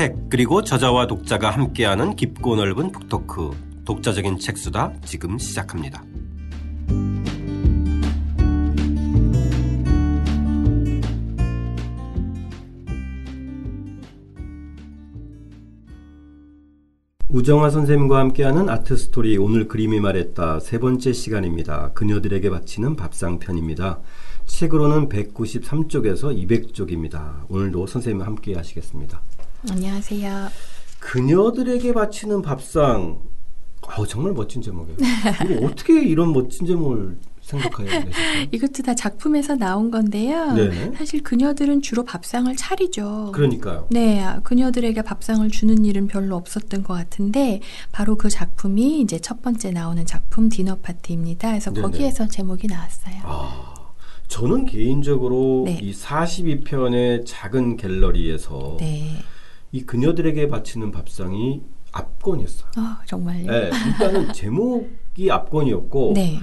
책 그리고 저자와 독자가 함께하는 깊고 넓은 북토크 독자적인 책수다 지금 시작합니다. 우정화 선생님과 함께하는 아트스토리 오늘 그림이 말했다 세 번째 시간입니다. 그녀들에게 바치는 밥상편입니다. 책으로는 193쪽에서 200쪽입니다. 오늘도 선생님과 함께 하시겠습니다. 안녕하세요. 그녀들에게 바치는 밥상 어, 정말 멋진 제목이에요. 이거 어떻게 이런 멋진 제목을? 이것도 다 작품에서 나온 건데요. 네네. 사실 그녀들은 주로 밥상을 차리죠. 그러니까요. 네, 아, 그녀들에게 밥상을 주는 일은 별로 없었던 것 같은데 바로 그 작품이 이제 첫 번째 나오는 작품 디너 파티입니다. 그래서 네네. 거기에서 제목이 나왔어요. 아, 저는 개인적으로 네. 이 42편의 작은 갤러리에서 네. 이 그녀들에게 바치는 밥상이 압권이었어요. 아, 정말요? 네, 일단은 제목이 압권이었고 네.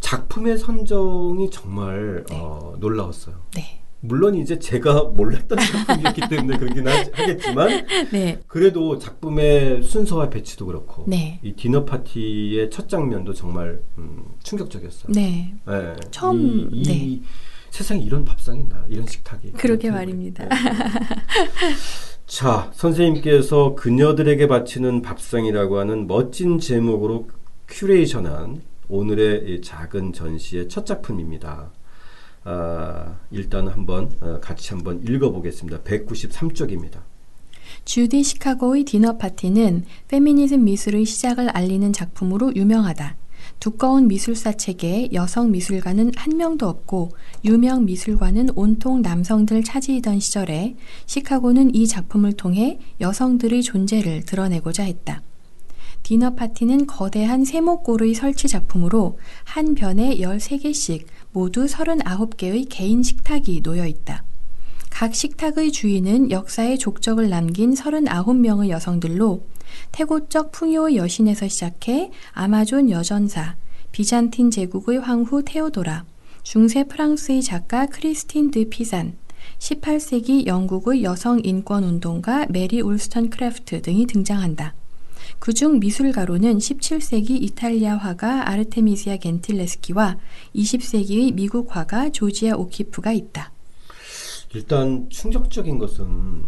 작품의 선정이 정말 네. 어, 놀라웠어요. 네. 물론 이제 제가 몰랐던 작품이었기 때문에 그러긴 하, 하겠지만 네. 그래도 작품의 순서와 배치도 그렇고 네. 이 디너 파티의 첫 장면도 정말 음, 충격적이었어요. 네. 네. 처음, 이, 이 네. 세상에 이런 밥상이 있나 이런 식탁이 그러게 말입니다. 네. 자 선생님께서 그녀들에게 바치는 밥상이라고 하는 멋진 제목으로 curation한 오늘의 이 작은 전시의 첫 작품입니다. 아, 일단 한번 어, 같이 한번 읽어보겠습니다. 193쪽입니다. 주디 시카고의 디너 파티는 페미니즘 미술의 시작을 알리는 작품으로 유명하다. 두꺼운 미술사 책에 여성 미술가는 한 명도 없고 유명 미술관은 온통 남성들 차지이던 시절에 시카고는 이 작품을 통해 여성들의 존재를 드러내고자 했다. 디너 파티는 거대한 세모꼴의 설치 작품으로 한 변에 13개씩 모두 39개의 개인 식탁이 놓여 있다. 각 식탁의 주인은 역사의 족적을 남긴 39명의 여성들로 태고적 풍요의 여신에서 시작해 아마존 여전사, 비잔틴 제국의 황후 테오도라, 중세 프랑스의 작가 크리스틴 드 피산, 18세기 영국의 여성 인권 운동가 메리 울스턴 크래프트 등이 등장한다. 그중 미술가로는 17세기 이탈리아 화가 아르테미시아 젠틸레스키와 20세기의 미국 화가 조지아 오키프가 있다. 일단 충격적인 것은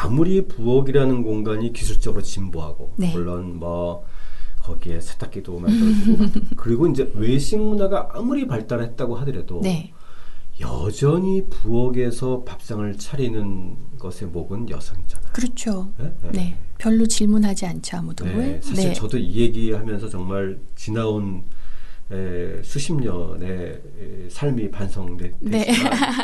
아무리 부엌이라는 공간이 기술적으로 진보하고 네. 물론 뭐 거기에 세탁기도 만들어주고 그리고 이제 외식 문화가 아무리 발달했다고 하더라도 네. 여전히 부엌에서 밥상을 차리는 것의 목은 여성이잖아요. 그렇죠. 네? 네. 별로 질문하지 않죠, 아무도. 네, 왜? 사실 네. 저도 이 얘기하면서 정말 지나온 에, 수십 년의 에, 삶이 반성됐지만 네.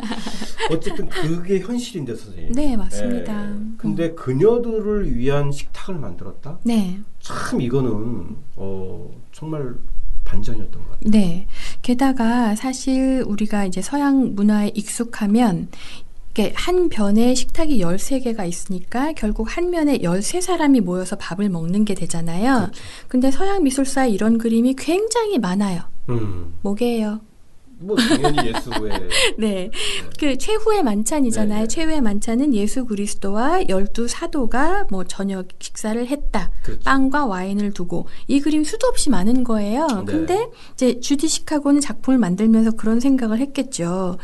어쨌든 그게 현실인데 선생님. 네, 맞습니다. 예. 근데 그녀들을 위한 식탁을 만들었다? 네. 참 이거는 어, 정말 반전이었던 것 같아요. 네. 게다가 사실 우리가 이제 서양 문화에 익숙하면 한 변에 식탁이 13개가 있으니까 결국 한 면에 13사람이 모여서 밥을 먹는 게 되잖아요. 그렇죠. 근데 서양 미술사에 이런 그림이 굉장히 많아요. 음, 뭐게요? 뭐 당연히 예수의 네. 그 최후의 만찬이잖아요. 네, 네. 최후의 만찬은 예수 그리스도와 열두 사도가 뭐 저녁 식사를 했다. 그렇죠. 빵과 와인을 두고 이 그림 수도 없이 많은 거예요. 네. 근데 이제 주디 시카고는 작품을 만들면서 그런 생각을 했겠죠.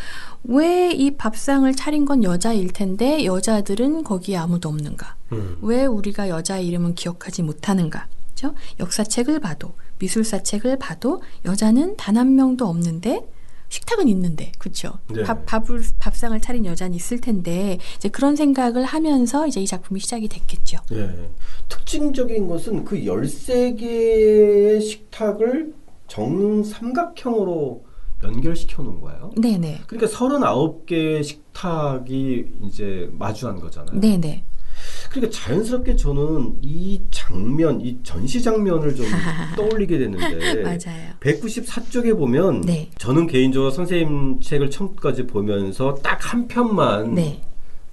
왜 이 밥상을 차린 건 여자일 텐데 여자들은 거기에 아무도 없는가? 음, 왜 우리가 여자 이름은 기억하지 못하는가? 그죠? 역사책을 봐도 미술사 책을 봐도 여자는 단 한 명도 없는데 식탁은 있는데 그렇죠? 네. 밥 밥을 밥상을 차린 여자는 있을 텐데 이제 그런 생각을 하면서 이제 이 작품이 시작이 됐겠죠. 예. 특징적인 것은 그 13개의 식탁을 정삼각형으로 연결시켜 놓은 거예요. 네네. 그러니까 39개의 식탁이 이제 마주한 거잖아요. 네네. 그러니까 자연스럽게 저는 이 장면, 이 전시 장면을 좀 떠올리게 되는데 맞아요. 194쪽에 보면 네. 저는 개인적으로 선생님 책을 처음까지 보면서 딱 한 편만 네.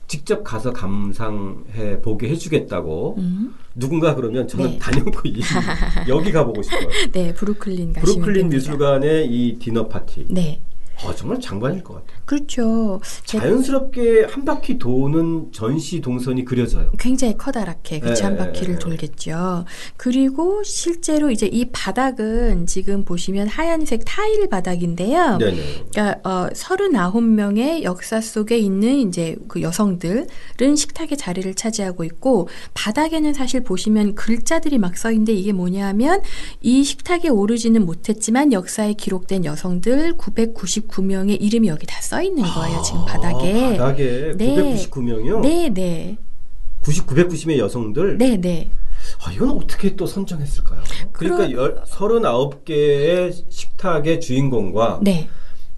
직접 가서 감상해 보게 해주겠다고 음. 누군가 그러면 저는 네. 이, 여기 가보고 싶어요. 네, 브루클린 가시면 브루클린 됩니다. 미술관의 이 디너 파티. 네. 아, 정말 장관일 것 같아요. 그렇죠. 제- 자연스럽게 한 바퀴 도는 전시 동선이 그려져요. 굉장히 커다랗게 그치 한 네, 바퀴를 네. 돌겠죠. 그리고 실제로 이제 이 바닥은 지금 보시면 하얀색 타일 바닥인데요. 네네. 그러니까 어 39명의 역사 속에 있는 이제 그 여성들은 식탁에 자리를 차지하고 있고 바닥에는 사실 보시면 글자들이 막 써 있는데 이게 뭐냐면 이 식탁에 오르지는 못했지만 역사에 기록된 여성들 999명의 이름이 여기 다 써 있는 거예요. 지금 바닥에. 아, 바닥에 네. 999명이요? 네, 네. 90, 990의 여성들? 네, 네. 아, 이건 어떻게 또 선정했을까요? 그러니까 열, 39개의 식탁의 주인공과 네.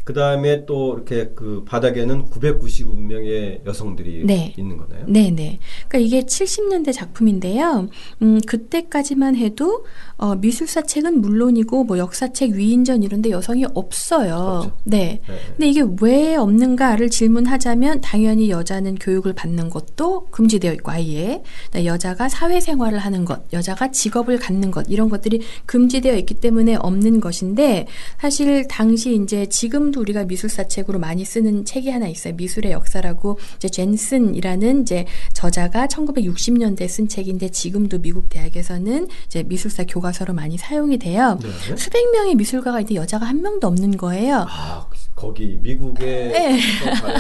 그 다음에 또 이렇게 그 바닥에는 999명의 여성들이 네. 있는 거네요. 네 네. 그러니까 이게 70년대 작품인데요. 음, 그때까지만 해도 어, 미술사 책은 물론이고 뭐 역사책, 위인전 이런데 여성이 없어요. 없죠. 네. 네. 근데 이게 왜 없는가를 질문하자면 당연히 여자는 교육을 받는 것도 금지되어 있고 아예 그다음에 여자가 사회생활을 하는 것, 여자가 직업을 갖는 것 이런 것들이 금지되어 있기 때문에 없는 것인데 사실 당시 이제 지금도 우리가 미술사 책으로 많이 쓰는 책이 하나 있어요. 미술의 역사라고 이제 젠슨이라는 이제 저자가 1960년대 쓴 책인데 지금도 미국 대학에서는 이제 미술사 교과서로 많이 사용이 돼요. 네. 수백 명의 미술가가 있는데 여자가 한 명도 없는 거예요. 아, 거기 미국의 네.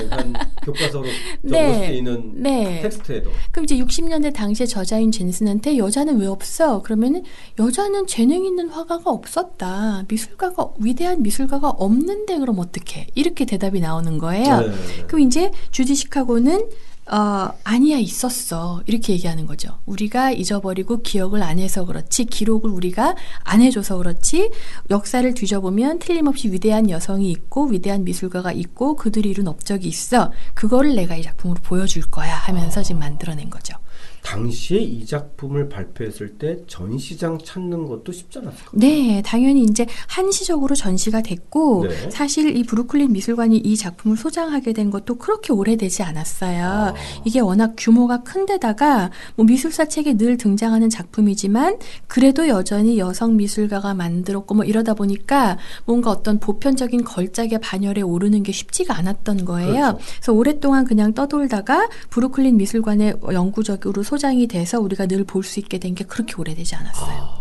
교과서로 네. 적을 수 있는 네. 텍스트에도 그럼 이제 60년대 당시에 저자인 젠슨한테 여자는 왜 없어? 그러면은 여자는 재능 있는 화가가 없었다. 미술가가 위대한 미술가가 없는데 그럼 어떻게? 이렇게 대답이 나오는 거예요. 네. 그럼 이제 주디 시카고는 어, 아니야, 있었어. 이렇게 얘기하는 거죠. 우리가 잊어버리고 기억을 안 해서 그렇지, 기록을 우리가 안 해줘서 그렇지, 역사를 뒤져보면 틀림없이 위대한 여성이 있고, 위대한 미술가가 있고, 그들이 이룬 업적이 있어. 그거를 내가 이 작품으로 보여줄 거야 하면서 지금 만들어낸 거죠. 당시에 이 작품을 발표했을 때 전시장 찾는 것도 쉽지 않았을 것 같아요. 네, 당연히 이제 한시적으로 전시가 됐고 네. 사실 이 브루클린 미술관이 이 작품을 소장하게 된 것도 그렇게 오래되지 않았어요. 아. 이게 워낙 규모가 큰데다가 뭐 미술사 책에 늘 등장하는 작품이지만 그래도 여전히 여성 미술가가 만들었고 뭐 이러다 보니까 뭔가 어떤 보편적인 걸작의 반열에 오르는 게 쉽지가 않았던 거예요. 그렇죠. 그래서 오랫동안 그냥 떠돌다가 브루클린 미술관에 영구적으로 소장이 돼서 우리가 늘 볼 수 있게 된 게 그렇게 오래되지 않았어요.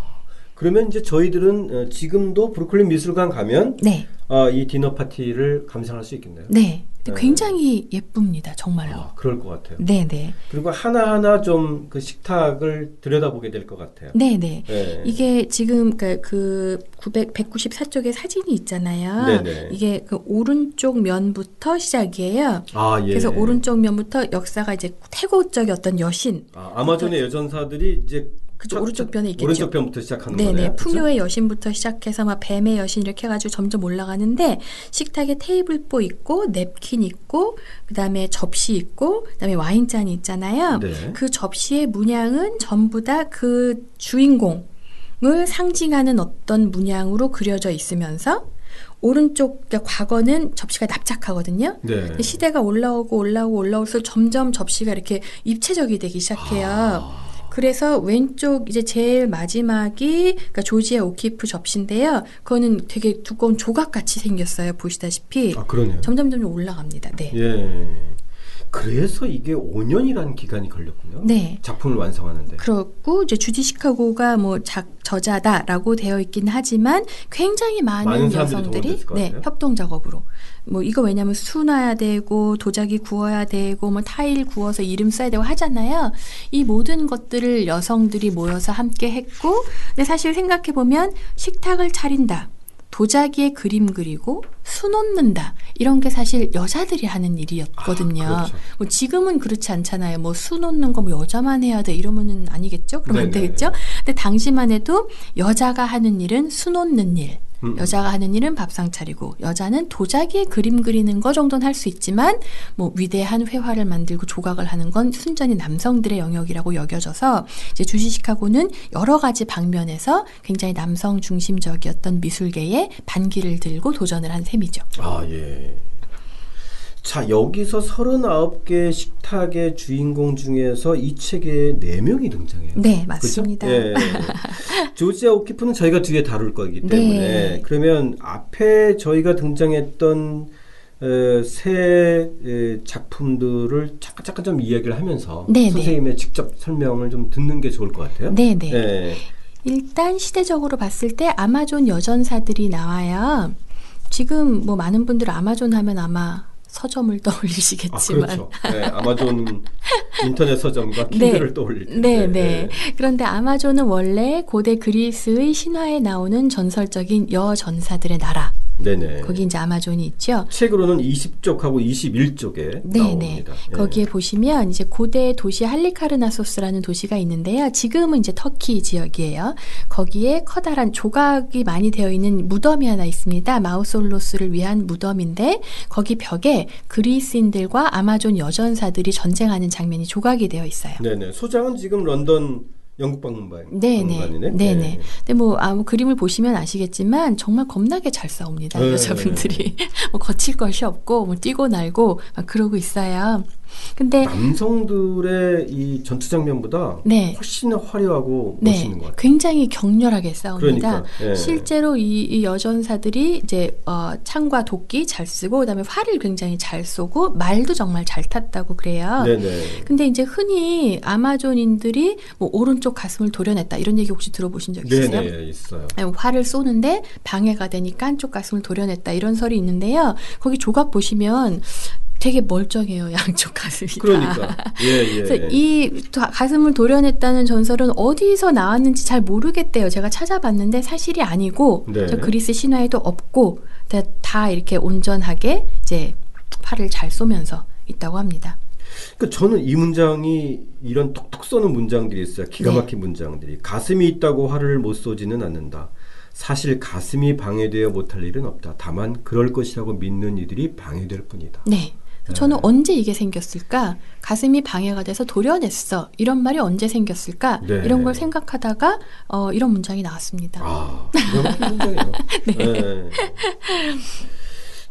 그러면 이제 저희들은 어, 지금도 브루클린 미술관 가면 네. 어, 이 디너 파티를 감상할 수 있겠네요. 네. 네. 굉장히 예쁩니다. 정말로. 아, 그럴 것 같아요. 네, 네. 그리고 하나하나 좀 그 식탁을 들여다보게 될 것 같아요. 네, 네. 네. 이게 지금 그, 그 900, 194쪽에 사진이 있잖아요. 네네. 이게 그 오른쪽 면부터 시작이에요. 아, 예. 그래서 오른쪽 면부터 역사가 이제 태고적인 어떤 여신, 아, 아마존의 여전사들이 이제 첫- 오른쪽 첫- 편에 있겠죠. 오른쪽 편부터 시작하는 네네 거네요. 그쵸? 풍요의 여신부터 시작해서 막 뱀의 여신 이렇게 해가지고 점점 올라가는데 식탁에 테이블보 있고 냅킨 있고 그다음에 접시 있고 그다음에 와인잔이 있잖아요. 네. 그 접시의 문양은 전부 다 그 주인공 을 상징하는 어떤 문양으로 그려져 있으면서 오른쪽 그러니까 과거는 접시가 납작하거든요. 네. 시대가 올라오고 올라오고 올라올수록 점점 접시가 이렇게 입체적이 되기 시작해요. 아. 그래서 왼쪽 이제 제일 마지막이 그러니까 조지아 오키프 접시인데요. 그거는 되게 두꺼운 조각 같이 생겼어요. 보시다시피 아, 그러네요. 점점 점점 올라갑니다. 네. 예. 그래서 이게 5년이라는 기간이 걸렸군요. 네. 작품을 완성하는데. 그렇고 이제 주디 시카고가 뭐 작, 저자다라고 되어 있긴 하지만 굉장히 많은, 많은 여성들이 네. 협동 작업으로 뭐 이거 왜냐면 수놔야 되고 도자기 구워야 되고 뭐 타일 구워서 이름 써야 되고 하잖아요. 이 모든 것들을 여성들이 모여서 함께 했고 근데 사실 생각해 보면 식탁을 차린다. 도자기에 그림 그리고 수 놓는다. 이런 게 사실 여자들이 하는 일이었거든요. 아, 그렇죠. 뭐 지금은 그렇지 않잖아요. 뭐 수 놓는 거 뭐 여자만 해야 돼. 이러면은 아니겠죠? 그러면 안 네네. 되겠죠? 근데 당시만 해도 여자가 하는 일은 수 놓는 일. 음. 여자가 하는 일은 밥상 차리고 여자는 도자기에 그림 그리는 거 정도는 할 수 있지만 뭐 위대한 회화를 만들고 조각을 하는 건 순전히 남성들의 영역이라고 여겨져서 이제 주지시카고는 여러 가지 방면에서 굉장히 남성 중심적이었던 미술계에 반기를 들고 도전을 한 셈이죠. 아, 예. 자, 여기서 39개 식탁의 주인공 중에서 이 책에 4명이 등장해요. 네, 맞습니다. 그죠? 예. 조지아 오키프는 저희가 뒤에 다룰 거기 때문에 네. 그러면 앞에 저희가 등장했던 에, 새 에, 작품들을 잠깐 잠깐 좀 이야기를 하면서 네, 네. 선생님의 직접 설명을 좀 듣는 게 좋을 것 같아요. 네, 네. 예. 일단 시대적으로 봤을 때 아마존 여전사들이 나와요. 지금 뭐 많은 분들 아마존 하면 아마 서점을 아, 떠올리시겠지만 그렇죠. 네, 아마존 인터넷 서점과 네. 킨들을 떠올릴 텐데. 네, 네. 그런데 아마존은 원래 고대 그리스의 신화에 나오는 전설적인 여전사들의 나라. 네네. 거기 이제 아마존이 있죠. 책으로는 20쪽하고 21쪽에 네, 네. 나옵니다. 예. 거기에 보시면 이제 고대 도시 할리카르나소스라는 도시가 있는데요. 지금은 이제 터키 지역이에요. 거기에 커다란 조각이 많이 되어 있는 무덤이 하나 있습니다. 마우솔로스를 위한 무덤인데 거기 벽에 그리스인들과 아마존 여전사들이 전쟁하는 장면이 조각이 되어 있어요. 네네. 소장은 지금 런던 영국 박물관. 네네. 네네. 근데 뭐, 아, 뭐 그림을 보시면 아시겠지만 정말 겁나게 잘 싸웁니다. 네. 여자분들이. 뭐 거칠 것이 없고, 뭐 뛰고 날고 막 그러고 있어요. 근데 남성들의 이 전투 장면보다 네. 훨씬 화려하고 네, 멋있는 것 같아요. 굉장히 격렬하게 싸웁니다. 그러니까, 예. 실제로 이, 이 여전사들이 이제 어, 창과 도끼 잘 쓰고 그다음에 활을 굉장히 잘 쏘고 말도 정말 잘 탔다고 그래요. 네네. 근데 이제 흔히 아마존인들이 뭐 오른쪽 가슴을 도려냈다 이런 얘기 혹시 들어보신 적 있으세요? 네네 있어요. 아니, 활을 쏘는데 방해가 되니까 한쪽 가슴을 도려냈다 이런 설이 있는데요. 거기 조각 보시면 되게 멀쩡해요 양쪽 가슴이 다. 그러니까 예 예. 그래서 이 도- 가슴을 도려냈다는 전설은 어디서 나왔는지 잘 모르겠대요. 제가 찾아봤는데 사실이 아니고 네. 저 그리스 신화에도 없고 다, 다 이렇게 온전하게 이제 팔을 잘 쏘면서 있다고 합니다. 그 저는 이 문장이 이런 톡톡 쏘는 문장들이 있어요. 기가 네. 막힌 문장들이 가슴이 있다고 화를 못 쏘지는 않는다. 사실 가슴이 방해되어 못할 일은 없다. 다만 그럴 것이라고 믿는 이들이 방해될 뿐이다. 네. 저는 언제 이게 생겼을까? 가슴이 방해가 돼서 도려냈어. 이런 말이 언제 생겼을까? 네. 이런 걸 생각하다가 어, 이런 문장이 나왔습니다. 아, 막힌 문장이에요. 네.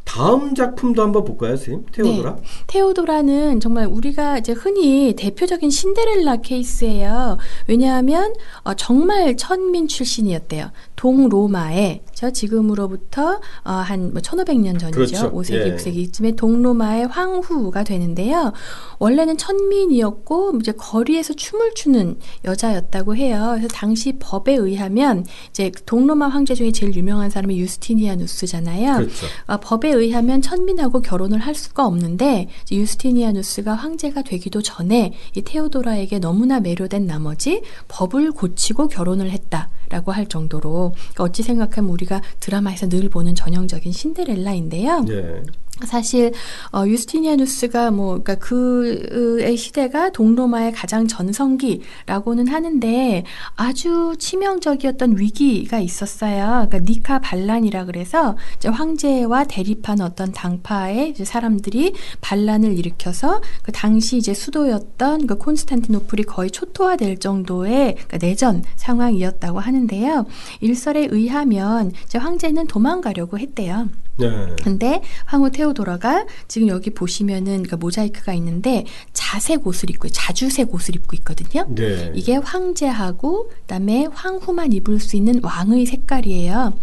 다음 작품도 한번 볼까요, 선생님? 테오도라? 네. 테오도라는 정말 우리가 이제 흔히 대표적인 신데렐라 케이스예요. 왜냐하면 어, 정말 천민 출신이었대요. 동로마에 저 지금으로부터 어, 한 뭐 1500년 전이죠. 그렇죠. 5세기, 예. 6세기쯤에 동로마의 황후가 되는데요. 원래는 천민이었고 이제 거리에서 춤을 추는 여자였다고 해요. 그래서 당시 법에 의하면 이제 동로마 황제 중에 제일 유명한 사람이 유스티니아누스잖아요. 그렇죠. 아, 법에 의하면 천민하고 결혼을 할 수가 없는데 이제 유스티니아누스가 황제가 되기도 전에 이 테오도라에게 너무나 매료된 나머지 법을 고치고 결혼을 했다라고 할 정도로 그러니까 어찌 생각하면 우리가 드라마에서 늘 보는 전형적인 신데렐라인데요. 예. 사실 어, 유스티니아누스가 뭐 그러니까 그의 시대가 동로마의 가장 전성기라고는 하는데 아주 치명적이었던 위기가 있었어요. 그러니까 니카 반란이라 그래서 황제와 대립한 어떤 당파의 사람들이 반란을 일으켜서 그 당시 이제 수도였던 그 콘스탄티노플이 거의 초토화될 정도의 그러니까 내전 상황이었다고 하는데요. 일설에 의하면 황제는 도망가려고 했대요. 네. 근데 황후 테오도라가 지금 여기 보시면은 그 모자이크가 있는데 자색 옷을 입고 자주색 옷을 입고 있거든요. 네. 이게 황제하고 그다음에 황후만 입을 수 있는 왕의 색깔이에요.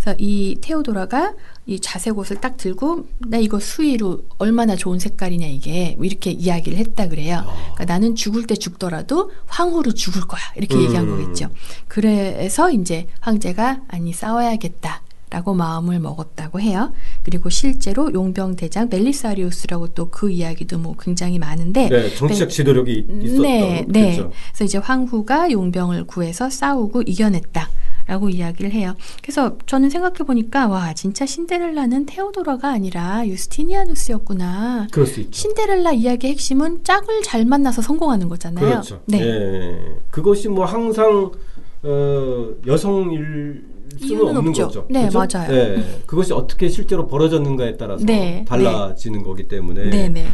그래서 이 테오도라가 이 자색 옷을 딱 들고 나 이거 수의로 얼마나 좋은 색깔이냐 이게 뭐 이렇게 이야기를 했다 그래요. 그러니까 나는 죽을 때 죽더라도 황후로 죽을 거야 이렇게 얘기한 음. 거겠죠. 그래서 이제 황제가 아니 싸워야겠다. 라고 마음을 먹었다고 해요. 그리고 실제로 용병 대장 멜리사리우스라고 또 그 이야기도 뭐 굉장히 많은데 네, 정치적 지도력이 있- 있었던 네, 네. 그래서 이제 황후가 용병을 구해서 싸우고 이겨냈다. 라고 이야기를 해요. 그래서 저는 생각해 보니까 와 진짜 신데렐라는 테오도라가 아니라 유스티니아누스였구나. 그럴 수 있죠. 신데렐라 이야기의 핵심은 짝을 잘 만나서 성공하는 거잖아요. 그렇죠. 네. 예. 그것이 뭐 항상 어, 여성일 수는 없는 없죠. 거죠. 네, 그죠? 맞아요. 예. 그것이 어떻게 실제로 벌어졌는가에 따라서 네, 달라지는 거기 때문에 네, 네.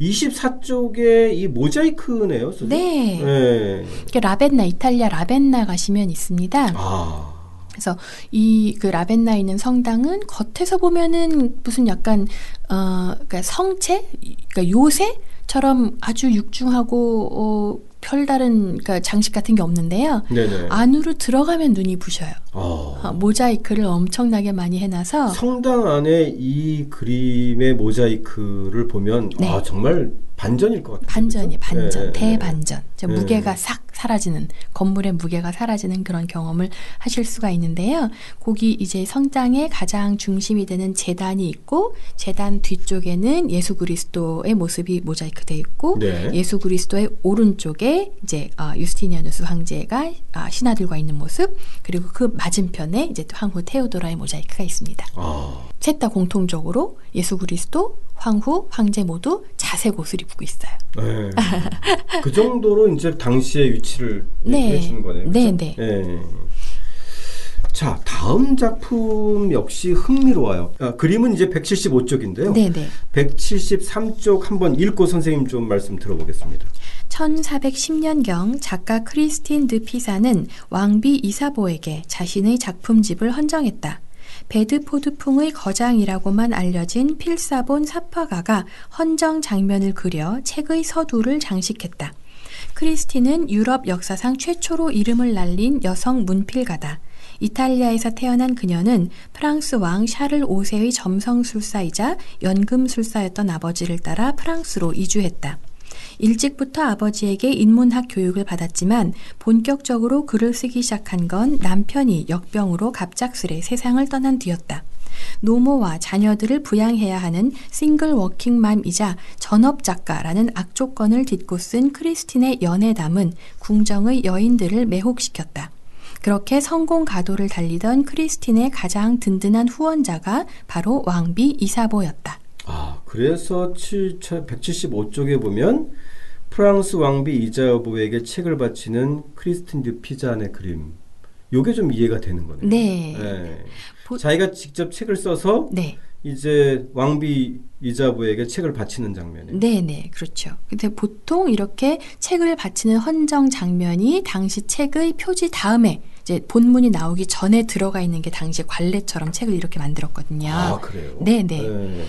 24쪽에 이 모자이크네요, 선생님. 네. 예. 이게 라벤나 이탈리아 라벤나 가시면 있습니다. 아. 그래서 이 그 라벤나에 있는 성당은 겉에서 보면은 무슨 약간 어 그러니까 성체 그러니까 요새 처럼 아주 육중하고 어 별다른 그러니까 장식 같은 게 없는데요. 네네. 안으로 들어가면 눈이 부셔요. 어. 어, 모자이크를 엄청나게 많이 해놔서 성당 안에 이 그림의 모자이크를 보면 네. 아 정말 반전일 것 같아요. 반전이 그죠? 반전 네, 네. 대반전 네. 무게가 싹 사라지는 건물의 무게가 사라지는 그런 경험을 하실 수가 있는데요. 거기 이제 성당의 가장 중심이 되는 재단이 있고 재단 뒤쪽에는 예수 그리스도의 모습이 모자이크돼 있고 네. 예수 그리스도의 오른쪽에 이제 어, 유스티니아누스 황제가 아, 신하들과 있는 모습 그리고 그 맞은편에 이제 또 황후 테오도라의 모자이크가 있습니다. 아, 셋다 공통적으로 예수 그리스도, 황후, 황제 모두 자색 옷을 입고 있어요. 네. 그 정도로 이제 당시의 위치를 네. 주는 거네요. 네, 그죠? 네. 예. 자, 다음 작품 역시 흥미로워요. 아, 그림은 이제 175쪽인데요. 네네. 173쪽 한번 읽고 선생님 좀 말씀 들어보겠습니다. 1410년경 작가 크리스틴 드 피사는 왕비 이사보에게 자신의 작품집을 헌정했다. 베드포드풍의 거장이라고만 알려진 필사본 사파가가 헌정 장면을 그려 책의 서두를 장식했다. 크리스틴은 유럽 역사상 최초로 이름을 날린 여성 문필가다. 이탈리아에서 태어난 그녀는 프랑스 왕 샤를 5세의 점성술사이자 연금술사였던 아버지를 따라 프랑스로 이주했다. 일찍부터 아버지에게 인문학 교육을 받았지만 본격적으로 글을 쓰기 시작한 건 남편이 역병으로 갑작스레 세상을 떠난 뒤였다. 노모와 자녀들을 부양해야 하는 싱글 워킹맘이자 전업 작가라는 악조건을 딛고 쓴 크리스틴의 연애담은 궁정의 여인들을 매혹시켰다. 그렇게 성공 가도를 달리던 크리스틴의 가장 든든한 후원자가 바로 왕비 이사보였다. 아, 그래서 7, 175쪽에 보면 프랑스 왕비 이자여보에게 책을 바치는 크리스틴 드 피잔의 그림. 요게 좀 이해가 되는 거네요. 네. 네. 보- 자기가 직접 책을 써서 네. 이제 왕비 이자부에게 책을 바치는 장면이에요. 네네, 그렇죠. 근데 보통 이렇게 책을 바치는 헌정 장면이 당시 책의 표지 다음에 이제 본문이 나오기 전에 들어가 있는 게 당시 관례처럼 책을 이렇게 만들었거든요. 아, 그래요? 네네. 네.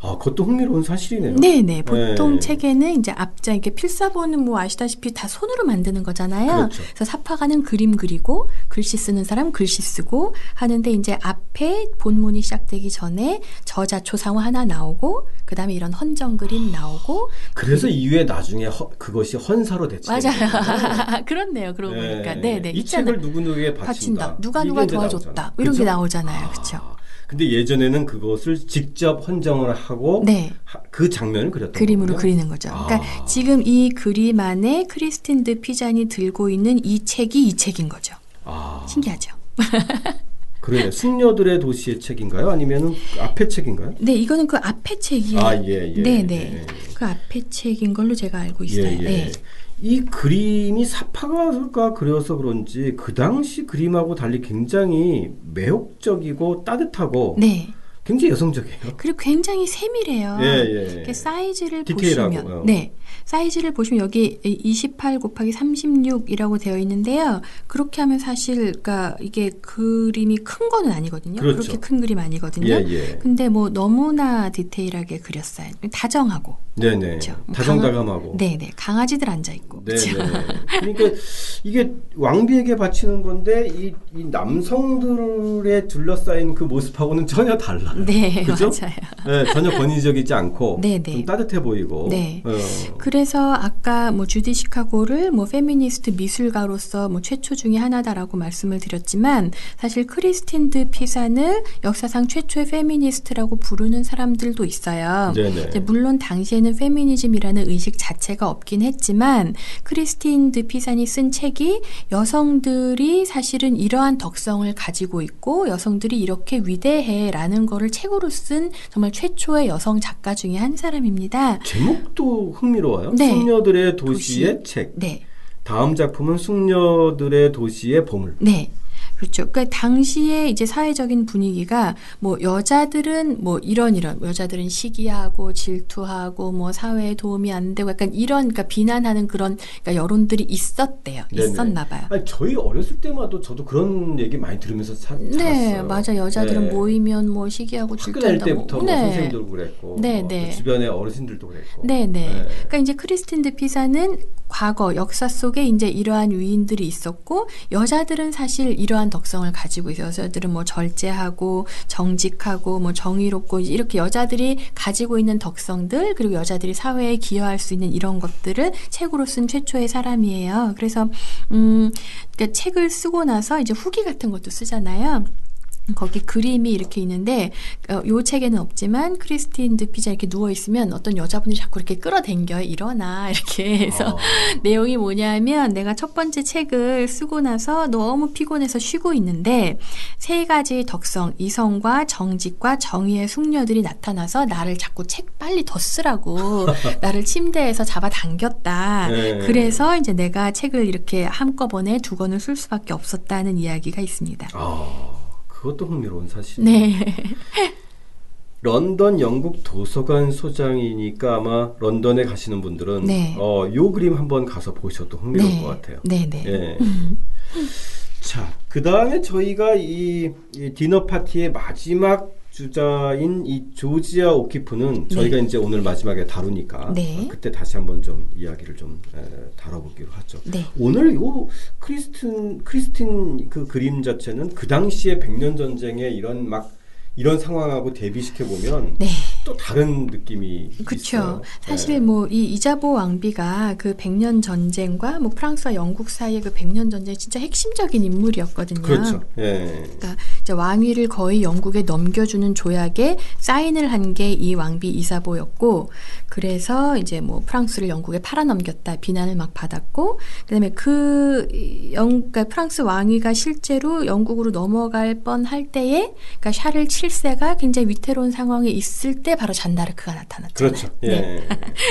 아, 그것도 흥미로운 사실이네요. 네네. 보통 네. 책에는 이제 앞자 이게 필사본은 뭐 아시다시피 다 손으로 만드는 거잖아요. 그렇죠. 래서 사파가는 그림 그리고 글씨 쓰는 사람 글씨 쓰고 하는데 이제 앞에 본문이 시작되기 전에 저자 초상화 하나 나오고 그 다음에 이런 헌정 그림 나오고 그래서 이후에 나중에 허- 그것이 헌사로 거예요. 맞아요. 그렇네요. 그러고 보니까. 네네. 이 있잖아요. 책을 누구누구에게 바친다. 바친다. 누가 누가 도와줬다. 나오잖아요. 이런 게 그죠? 나오잖아요. 그렇죠. 근데 예전에는 그것을 직접 헌정을 하고 네. 하- 그 장면을 그렸던 그림으로 거군요. 그리는 거죠. 그러니까 아. 지금 이 그림 안에 크리스틴 드 피잔이 들고 있는 이 책이 이 책인 거죠. 아, 신기하죠. 그러네. 숙녀들의 도시의 책인가요? 아니면은 앞에 책인가요? 네, 이거는 그 앞에 책이에요. 아, 예, 예. 네, 네. 예. 그 앞에 책인 걸로 제가 알고 있어요. 예, 예. 네. 이 그림이 사파가 그려서 그런지 그 당시 그림하고 달리 굉장히 매혹적이고 따뜻하고 네. 굉장히 여성적이에요. 그리고 굉장히 세밀해요. 예, 예. 이렇게 사이즈를 디테일하고, 보시면 어. 네. 사이즈를 보시면 여기 28 곱하기 36이라고 되어 있는데요. 그렇게 하면 사실 그러니까 이게 그림이 큰 거는 아니거든요. 그렇죠. 그렇게 큰 그림 아니거든요. 예, 예. 근데 뭐 너무나 디테일하게 그렸어요. 다정하고. 네네. 그렇죠. 다정다감하고. 네, 네. 강아지들 앉아 있고. 네네. 그러니까 이게 왕비에게 바치는 건데 이, 이 남성들에 둘러싸인 그 모습하고는 전혀 달라. 네, 그죠? 맞아요. 네, 전혀 권위적이지 않고 네, 네. 좀 따뜻해 보이고. 네. 어. 그래서 아까 뭐 주디 시카고를 뭐 페미니스트 미술가로서 뭐 최초 중에 하나다라고 말씀을 드렸지만 사실 크리스틴 드 피산을 역사상 최초의 페미니스트라고 부르는 사람들도 있어요. 네네. 이제 물론 당시에는 페미니즘이라는 의식 자체가 없긴 했지만 크리스틴 드 피산이 쓴 책이 여성들이 사실은 이러한 덕성을 가지고 있고 여성들이 이렇게 위대해라는 거를 책으로 쓴 정말 최초의 여성 작가 중에 한 사람입니다. 제목도 흥미로워요. 네. 숙녀들의 도시의 책. 네. 다음 작품은 숙녀들의 도시의 보물. 네. 그렇죠. 그러니까 당시에 이제 사회적인 분위기가 뭐 여자들은 뭐 이런 이런 여자들은 시기하고 질투하고 뭐 사회에 도움이 안 되고 약간 이런 그러니까 비난하는 그런 그러니까 여론들이 있었대요. 네네. 있었나 봐요. 아니 저희 어렸을 때마도 저도 그런 얘기 많이 들으면서 사, 네, 자랐어요. 맞아. 여자들은 네. 모이면 뭐 시기하고 학교 다닐 질투한다. 때부터 뭐. 뭐 네. 선생님도 그랬고 네, 뭐 네. 주변에 어르신들도 그랬고 네, 네. 네. 그러니까 이제 크리스틴 드 피사는 과거 역사 속에 이제 이러한 위인들이 있었고 여자들은 사실 이러한 덕성을 가지고 있어요. 여자들은 뭐 절제하고 정직하고 뭐 정의롭고 이렇게 여자들이 가지고 있는 덕성들 그리고 여자들이 사회에 기여할 수 있는 이런 것들을 책으로 쓴 최초의 사람이에요. 그래서 음 그러니까 책을 쓰고 나서 이제 후기 같은 것도 쓰잖아요. 거기 그림이 이렇게 있는데 어, 요 책에는 없지만 크리스틴 드피자 이렇게 누워 있으면 어떤 여자분이 자꾸 이렇게 끌어당겨요 일어나 이렇게 해서 어. 내용이 뭐냐면 내가 첫 번째 책을 쓰고 나서 너무 피곤해서 쉬고 있는데 세 가지 덕성 이성과 정직과 정의의 숙녀들이 나타나서 나를 자꾸 책 빨리 더 쓰라고 나를 침대에서 잡아 당겼다 네. 그래서 이제 내가 책을 이렇게 한꺼번에 두 권을 쓸 수밖에 없었다는 이야기가 있습니다. 아, 그것도 흥미로운 사실. 네. 런던 영국 도서관 소장이니까 아마 런던에 가시는 분들은 네. 어, 요 그림 한번 가서 보셔도 흥미로울 네. 것 같아요. 네, 네. 예. 자, 그 다음에 저희가 이, 이 디너 파티의 마지막 주자인 이 조지아 오키프는 네. 저희가 이제 오늘 마지막에 다루니까 네. 어, 그때 다시 한번 좀 이야기를 좀 에, 다뤄보기로 하죠. 네. 오늘 요 크리스틴 크리스틴 그 그림 자체는 그 당시에 백년 전쟁의 이런 막 이런 상황하고 대비시켜 보면 네. 또 다른 느낌이. 그렇죠. 사실 네. 뭐이 이자보 왕비가 그 백년 전쟁과 뭐 프랑스와 영국 사이의 그 백년 전쟁 진짜 핵심적인 인물이었거든요. 그렇죠. 예. 그러니까 이제 왕위를 거의 영국에 넘겨주는 조약에 사인을 한 게 이 왕비 이사보였고 그래서 이제 뭐 프랑스를 영국에 팔아넘겼다 비난을 막 받았고 그다음에 그 영, 그러니까 프랑스 왕위가 실제로 영국으로 넘어갈 뻔할 때에 그러니까 샤를 7세가 굉장히 위태로운 상황에 있을 때 바로 잔다르크가 나타났잖아요. 그렇죠. 예. 네.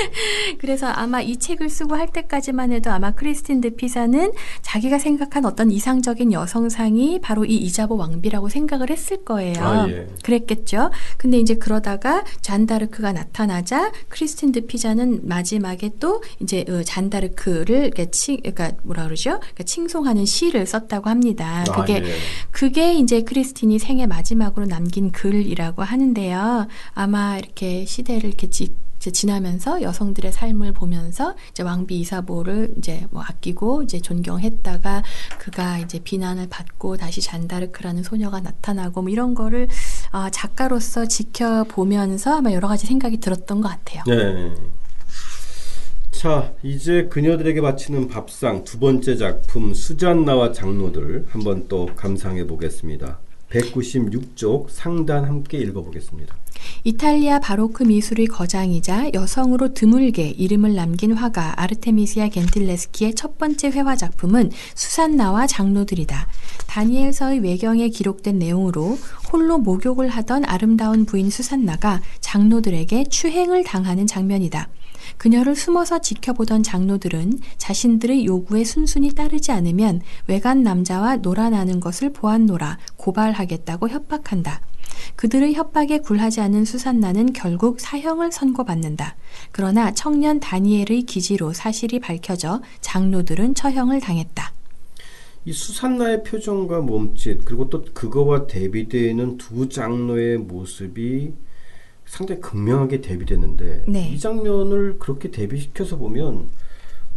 그래서 아마 이 책을 쓰고 할 때까지만 해도 아마 크리스틴 드 피산은 자기가 생각한 어떤 이상적인 여성상이 바로 이 이자보 왕비라고 생각을 했을 거예요. 아, 예. 그랬겠죠. 근데 이제 그러다가 잔다르크가 나타나자 크리스틴 드 피산은 마지막에 또 이제 어, 잔다르크를 칭, 그러니까 뭐라 그러죠? 그러니까 칭송하는 시를 썼다고 합니다. 아, 그게 예. 그게 이제 크리스틴이 생애 마지막으로 남긴 글이라고 하는데요. 아마 이렇게 시대를 이렇게 지, 이제 지나면서 여성들의 삶을 보면서 이제 왕비 이사보를 이제 뭐 아끼고 이제 존경했다가 그가 이제 비난을 받고 다시 잔다르크라는 소녀가 나타나고 뭐 이런 거를 아, 작가로서 지켜보면서 아마 여러 가지 생각이 들었던 것 같아요. 네. 자, 이제 그녀들에게 바치는 밥상 두 번째 작품 수잔나와 장로들 한번 또 감상해 보겠습니다. 196쪽 상단 함께 읽어보겠습니다. 이탈리아 바로크 미술의 거장이자 여성으로 드물게 이름을 남긴 화가 아르테미시아 겐틸레스키의 첫 번째 회화 작품은 수산나와 장로들이다. 다니엘서의 외경에 기록된 내용으로 홀로 목욕을 하던 아름다운 부인 수산나가 장로들에게 추행을 당하는 장면이다. 그녀를 숨어서 지켜보던 장로들은 자신들의 요구에 순순히 따르지 않으면 외간 남자와 놀아나는 것을 보았노라 고발하겠다고 협박한다. 그들의 협박에 굴하지 않은 수산나는 결국 사형을 선고받는다. 그러나 청년 다니엘의 기지로 사실이 밝혀져 장로들은 처형을 당했다. 이 수산나의 표정과 몸짓 그리고 또 그거와 대비되는 두 장로의 모습이 상당히 극명하게 대비되는데 네. 이 장면을 그렇게 대비시켜서 보면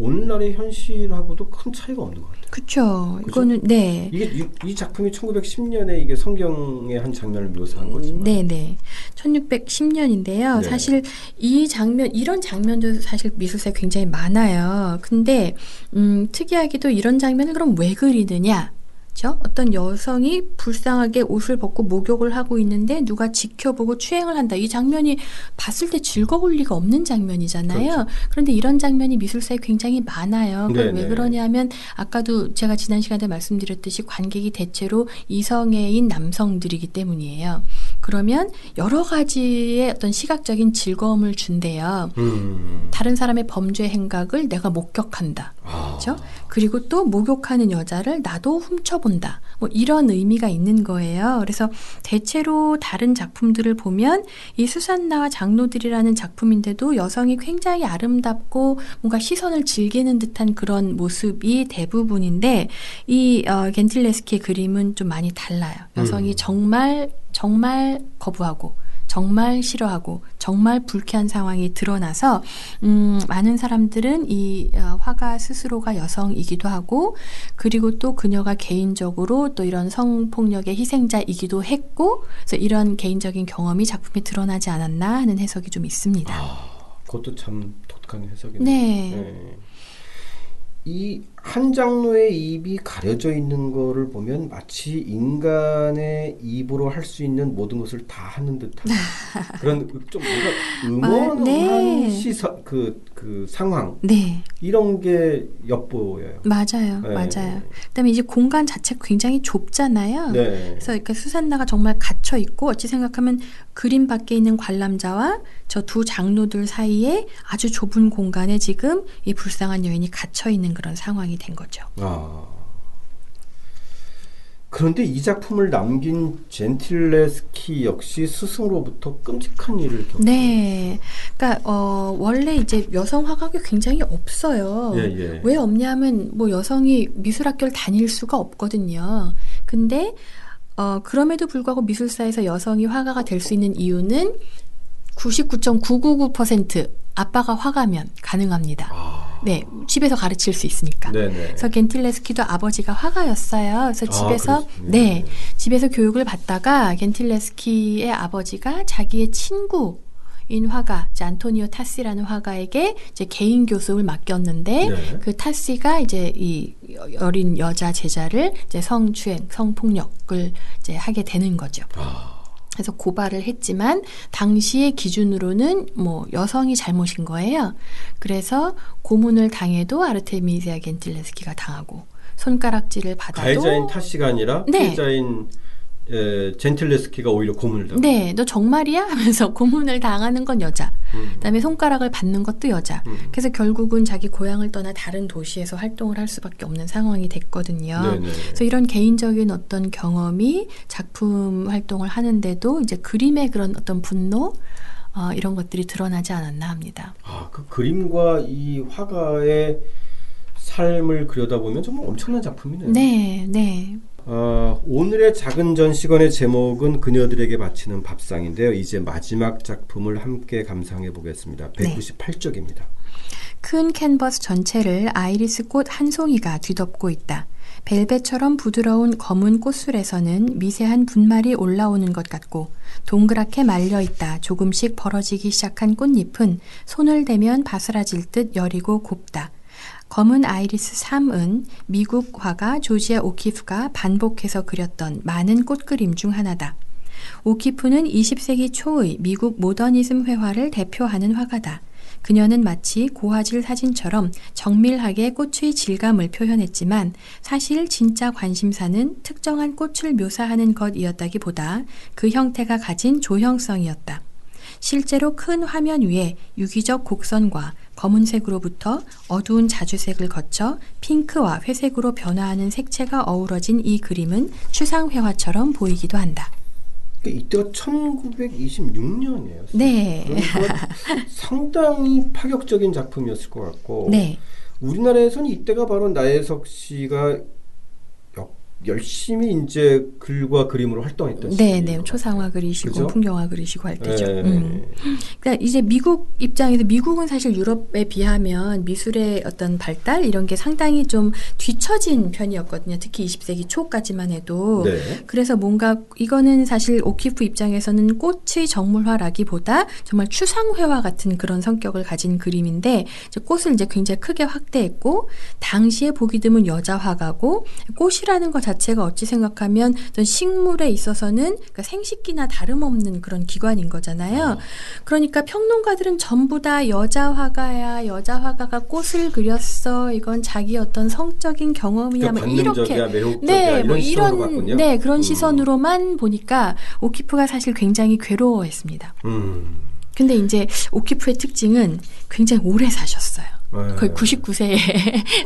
오늘날의 현실하고도 큰 차이가 없는 것 같아요. 그쵸. 그죠? 이거는, 네. 이게 이, 이 작품이 1910년에 이게 성경의 한 장면을 묘사한 거지만 네 네. 1610년인데요. 네. 사실 이 장면, 이런 장면도 사실 미술사에 굉장히 많아요. 근데, 음, 특이하게도 이런 장면을 그럼 왜 그리느냐? 그죠? 어떤 여성이 불쌍하게 옷을 벗고 목욕을 하고 있는데 누가 지켜보고 추행을 한다. 이 장면이 봤을 때 즐거울 리가 없는 장면이잖아요. 그렇죠. 그런데 이런 장면이 미술사에 굉장히 많아요. 그걸 네네. 왜 그러냐면 아까도 제가 지난 시간에 말씀드렸듯이 관객이 대체로 이성애인 남성들이기 때문이에요. 그러면 여러 가지의 어떤 시각적인 즐거움을 준대요. 음. 다른 사람의 범죄 행각을 내가 목격한다. 아. 그렇죠? 그리고 또 목욕하는 여자를 나도 훔쳐본다. 뭐 이런 의미가 있는 거예요. 그래서 대체로 다른 작품들을 보면 이 수산나와 장로들이라는 작품인데도 여성이 굉장히 아름답고 뭔가 시선을 즐기는 듯한 그런 모습이 대부분인데 이 어, 겐틸레스키의 그림은 좀 많이 달라요. 여성이 음. 정말 정말 거부하고 정말 싫어하고 정말 불쾌한 상황이 드러나서 음, 많은 사람들은 이 어, 화가 스스로가 여성이기도 하고 그리고 또 그녀가 개인적으로 또 이런 성폭력의 희생자이기도 했고 그래서 이런 개인적인 경험이 작품에 드러나지 않았나 하는 해석이 좀 있습니다. 아, 그것도 참 독특한 해석이네요. 네. 이 한 장로의 입이 가려져 있는 거를 보면 마치 인간의 입으로 할 수 있는 모든 것을 다 하는 듯한 그런 좀 뭔가 음원한 네. 시선 그, 그 상황 네, 이런 게 엿보여요. 맞아요, 네. 맞아요. 그다음에 이제 공간 자체가 굉장히 좁잖아요. 네. 그래서 이렇게 수산나가 정말 갇혀 있고 어찌 생각하면 그림 밖에 있는 관람자와 저 두 장로들 사이에 아주 좁은 공간에 지금 이 불쌍한 여인이 갇혀 있는 그런 상황 이 된 거죠. 아. 그런데 이 작품을 남긴 젠틸레스키 역시 스승으로부터 끔찍한 일을 겪고 네, 그러니까 어, 원래 이제 여성 화각이 굉장히 없어요. 예, 예. 왜 없냐면 뭐 여성이 미술학교를 다닐 수가 없거든요. 근데 어, 그럼에도 불구하고 미술사에서 여성이 화가가 될 수 있는 이유는 99.999% 아빠가 화가면 가능합니다. 아. 네, 집에서 가르칠 수 있으니까. 네네. 그래서 겐틸레스키도 아버지가 화가였어요. 그래서 아, 집에서 그렇군요. 네 집에서 교육을 받다가 겐틸레스키의 아버지가 자기의 친구 인 화가 이제 안토니오 타시라는 화가에게 이제 개인 교습을 맡겼는데 네. 그 타시가 이제 이 어린 여자 제자를 이제 성추행, 성폭력을 이제 하게 되는 거죠. 아. 그래서 고발을 했지만 당시의 기준으로는 뭐 여성이 잘못인 거예요. 그래서 고문을 당해도 아르테미시아 겐틸레스키가 당하고 손가락질을 받아도 가해자인 타시가 아니라 네. 피해자인 에, 젠틸레스키가 오히려 고문을 당하고 네, 너 정말이야? 하면서 고문을 당하는 건 여자. 음. 그다음에 손가락을 받는 것도 여자. 음. 그래서 결국은 자기 고향을 떠나 다른 도시에서 활동을 할 수밖에 없는 상황이 됐거든요. 네네. 그래서 이런 개인적인 어떤 경험이 작품 활동을 하는데도 이제 그림의 그런 어떤 분노 어, 이런 것들이 드러나지 않았나 합니다. 아, 그 그림과 이 화가의 삶을 그려다 보면 정말 엄청난 작품이네요. 네, 네. 아, 오늘의 작은 전시관의 제목은 그녀들에게 바치는 밥상인데요. 이제 마지막 작품을 함께 감상해 보겠습니다. 네. 198쪽입니다. 큰 캔버스 전체를 아이리스 꽃 한 송이가 뒤덮고 있다. 벨벳처럼 부드러운 검은 꽃술에서는 미세한 분말이 올라오는 것 같고 동그랗게 말려 있다 조금씩 벌어지기 시작한 꽃잎은 손을 대면 바스라질 듯 여리고 곱다. 검은 아이리스 3은 미국 화가 조지아 오키프가 반복해서 그렸던 많은 꽃 그림 중 하나다. 오키프는 20세기 초의 미국 모더니즘 회화를 대표하는 화가다. 그녀는 마치 고화질 사진처럼 정밀하게 꽃의 질감을 표현했지만 사실 진짜 관심사는 특정한 꽃을 묘사하는 것이었다기보다 그 형태가 가진 조형성이었다. 실제로 큰 화면 위에 유기적 곡선과 검은색으로부터 어두운 자주색을 거쳐 핑크와 회색으로 변화하는 색채가 어우러진 이 그림은 추상회화처럼 보이기도 한다. 이때가 1926년이에요. 네. 그러니까 상당히 파격적인 작품이었을 것 같고 네. 우리나라에서는 이때가 바로 나혜석 씨가 역- 열심히 이제 글과 그림으로 활동했던 네, 네. 것 초상화. 그리시고 그죠? 풍경화 그리시고 할 때죠. 네. 음. 그러니까 이제 미국 입장에서 미국은 사실 유럽에 비하면 미술의 어떤 발달 이런 게 상당히 좀 뒤처진 편이었거든요. 특히 20세기 초까지만 해도. 네. 그래서 뭔가 이거는 사실 오키프 입장에서는 꽃의 정물화라기보다 정말 추상회화 같은 그런 성격을 가진 그림인데 이제 꽃을 이제 굉장히 크게 확대했고 당시에 보기 드문 여자 화가고 꽃이라는 것 자체가 어찌 생각하면 어떤 식물에 있어서는 그러니까 생식기나 다름없는 그런 기관인 거잖아요. 그러니까 평론가들은 전부 다 여자 화가야, 여자 화가가 꽃을 그렸어. 이건 자기 어떤 성적인 경험이야. 그러니까 뭐 이렇게 네, 이런 뭐 이런. 네 그런 음. 시선으로만 보니까 오키프가 사실 굉장히 괴로워했습니다. 음. 근데 이제 오키프의 특징은 굉장히 오래 사셨어요. 거의 99세에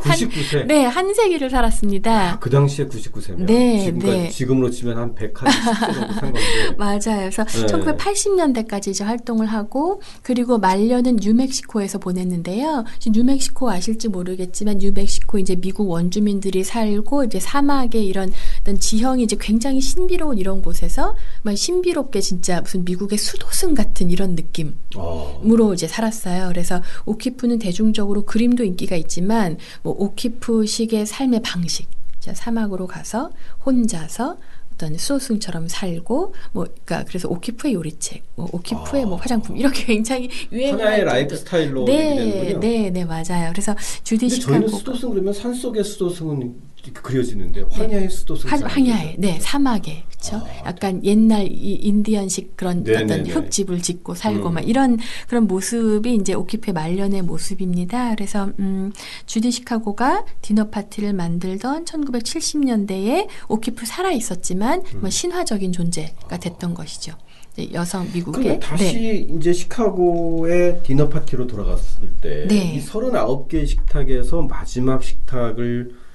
99세. 네, 한 세기를 살았습니다. 그 당시에 99세면 네, 지금 네. 지금으로 치면 한 100한 10세 정도 산 건데. 맞아요. 그래서 네. 1980년대까지 이제 활동을 하고 그리고 말년은 뉴멕시코에서 보냈는데요. 뉴멕시코 아실지 모르겠지만 뉴멕시코 이제 미국 원주민들이 살고 이제 사막의 이런 어떤 지형이 이제 굉장히 신비로운 이런 곳에서 막 신비롭게 진짜 무슨 미국의 수도승 같은 이런 느낌. 어. 으로 이제 살았어요. 그래서 오키프는 대중적으로 그림도 인기가 있지만 뭐 오키프식의 삶의 방식, 자, 사막으로 가서 혼자서 어떤 수도승처럼 살고 뭐 그러니까 그래서 오키프의 요리책, 뭐 오키프의 뭐 아. 화장품 이렇게 굉장히 유행을 하나의 할 라이프 정도- 스타일로 네. 네, 네, 맞아요. 그래서 주디 근데 저희는 시카고 수도승 그러면 산 속의 수도승은 그려지는데 황야의. 네. 한- 황야에, 네, 사막에, 그렇죠. 아, 약간 옛날 이 인디언식 그런 네네네. 어떤 흙집을 짓고 살고 음. 막 이런 그런 모습이 이제 오키프 말년의 모습입니다. 그래서 음, 주디 시카고가 디너 파티를 만들던 1970년대에 오키프 살아 있었지만 음. 뭐 신화적인 존재가 됐던 것이죠. 이제 여성 미국의 다시 네. 이제 시카고의 디너 파티로 돌아갔을 때 네. 이 39개 식탁에서 마지막 식탁을 에,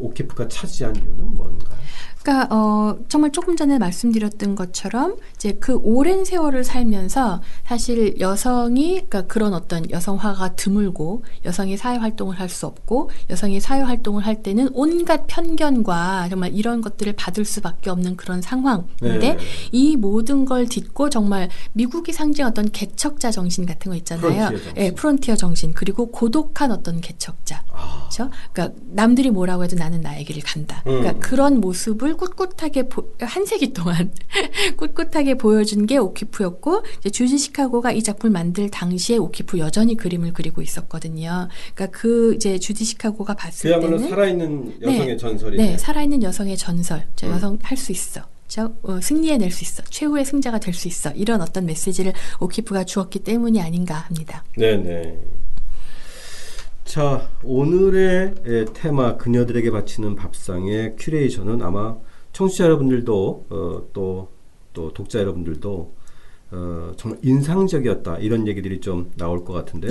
오키프가 차지한 이유는 뭔가요? 그러니까 어, 정말 조금 전에 말씀드렸던 것처럼 이제 그 오랜 세월을 살면서 사실 여성이 그러니까 그런 어떤 여성화가 드물고 여성이 사회 활동을 할 수 없고 여성이 사회 활동을 할 때는 온갖 편견과 정말 이런 것들을 받을 수밖에 없는 그런 상황인데 네. 이 모든 걸 딛고 정말 미국이 상징 어떤 개척자 정신 같은 거 있잖아요. 프론티어 정신. 예, 프론티어 정신 그리고 고독한 어떤 개척자. 아, 그렇죠? 그러니까 남들이 뭐라고 해도 나는 나의 길을 간다. 그러니까 음. 그런 모습을 꿋꿋하게 보- 한 세기 동안 꿋꿋하게 보여준 게 오키프였고 이제 주디 시카고가 이 작품을 만들 당시에 오키프 여전히 그림을 그리고 있었거든요. 그러니까 그 이제 주디 시카고가 봤을 그야말로 때는 살아있는 여성의 네. 전설이네. 네, 살아있는 여성의 전설. 저 음. 여성 할수 있어. 저 어, 승리해낼 수 있어. 최후의 승자가 될 수 있어. 이런 어떤 메시지를 오키프가 주었기 때문이 아닌가 합니다. 네네. 자, 오늘의 에, 테마 그녀들에게 바치는 밥상의 큐레이션은 아마 청취자 여러분들도 어, 또, 또 독자 여러분들도 어, 정말 인상적이었다 이런 얘기들이 좀 나올 것 같은데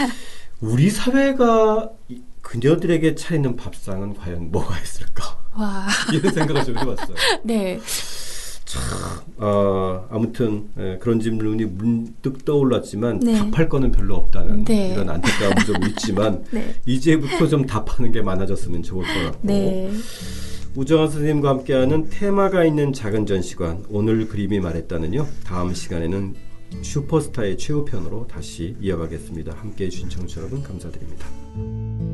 우리 사회가 이 그녀들에게 차리는 밥상은 과연 뭐가 있을까 와, 이런 생각을 좀 해봤어요. 네, 어, 아무튼 에, 그런 질문이 문득 떠올랐지만 네. 답할 거는 별로 없다는 네. 이런 안타까움이 좀 있지만 네, 이제부터 좀 답하는 게 많아졌으면 좋을 것 같고 네. 우정환 선생님과 함께하는 테마가 있는 작은 전시관 오늘 그림이 말했다는요 다음 시간에는 슈퍼스타의 최후편으로 다시 이어가겠습니다. 함께해 주신 청취자 여러분 감사드립니다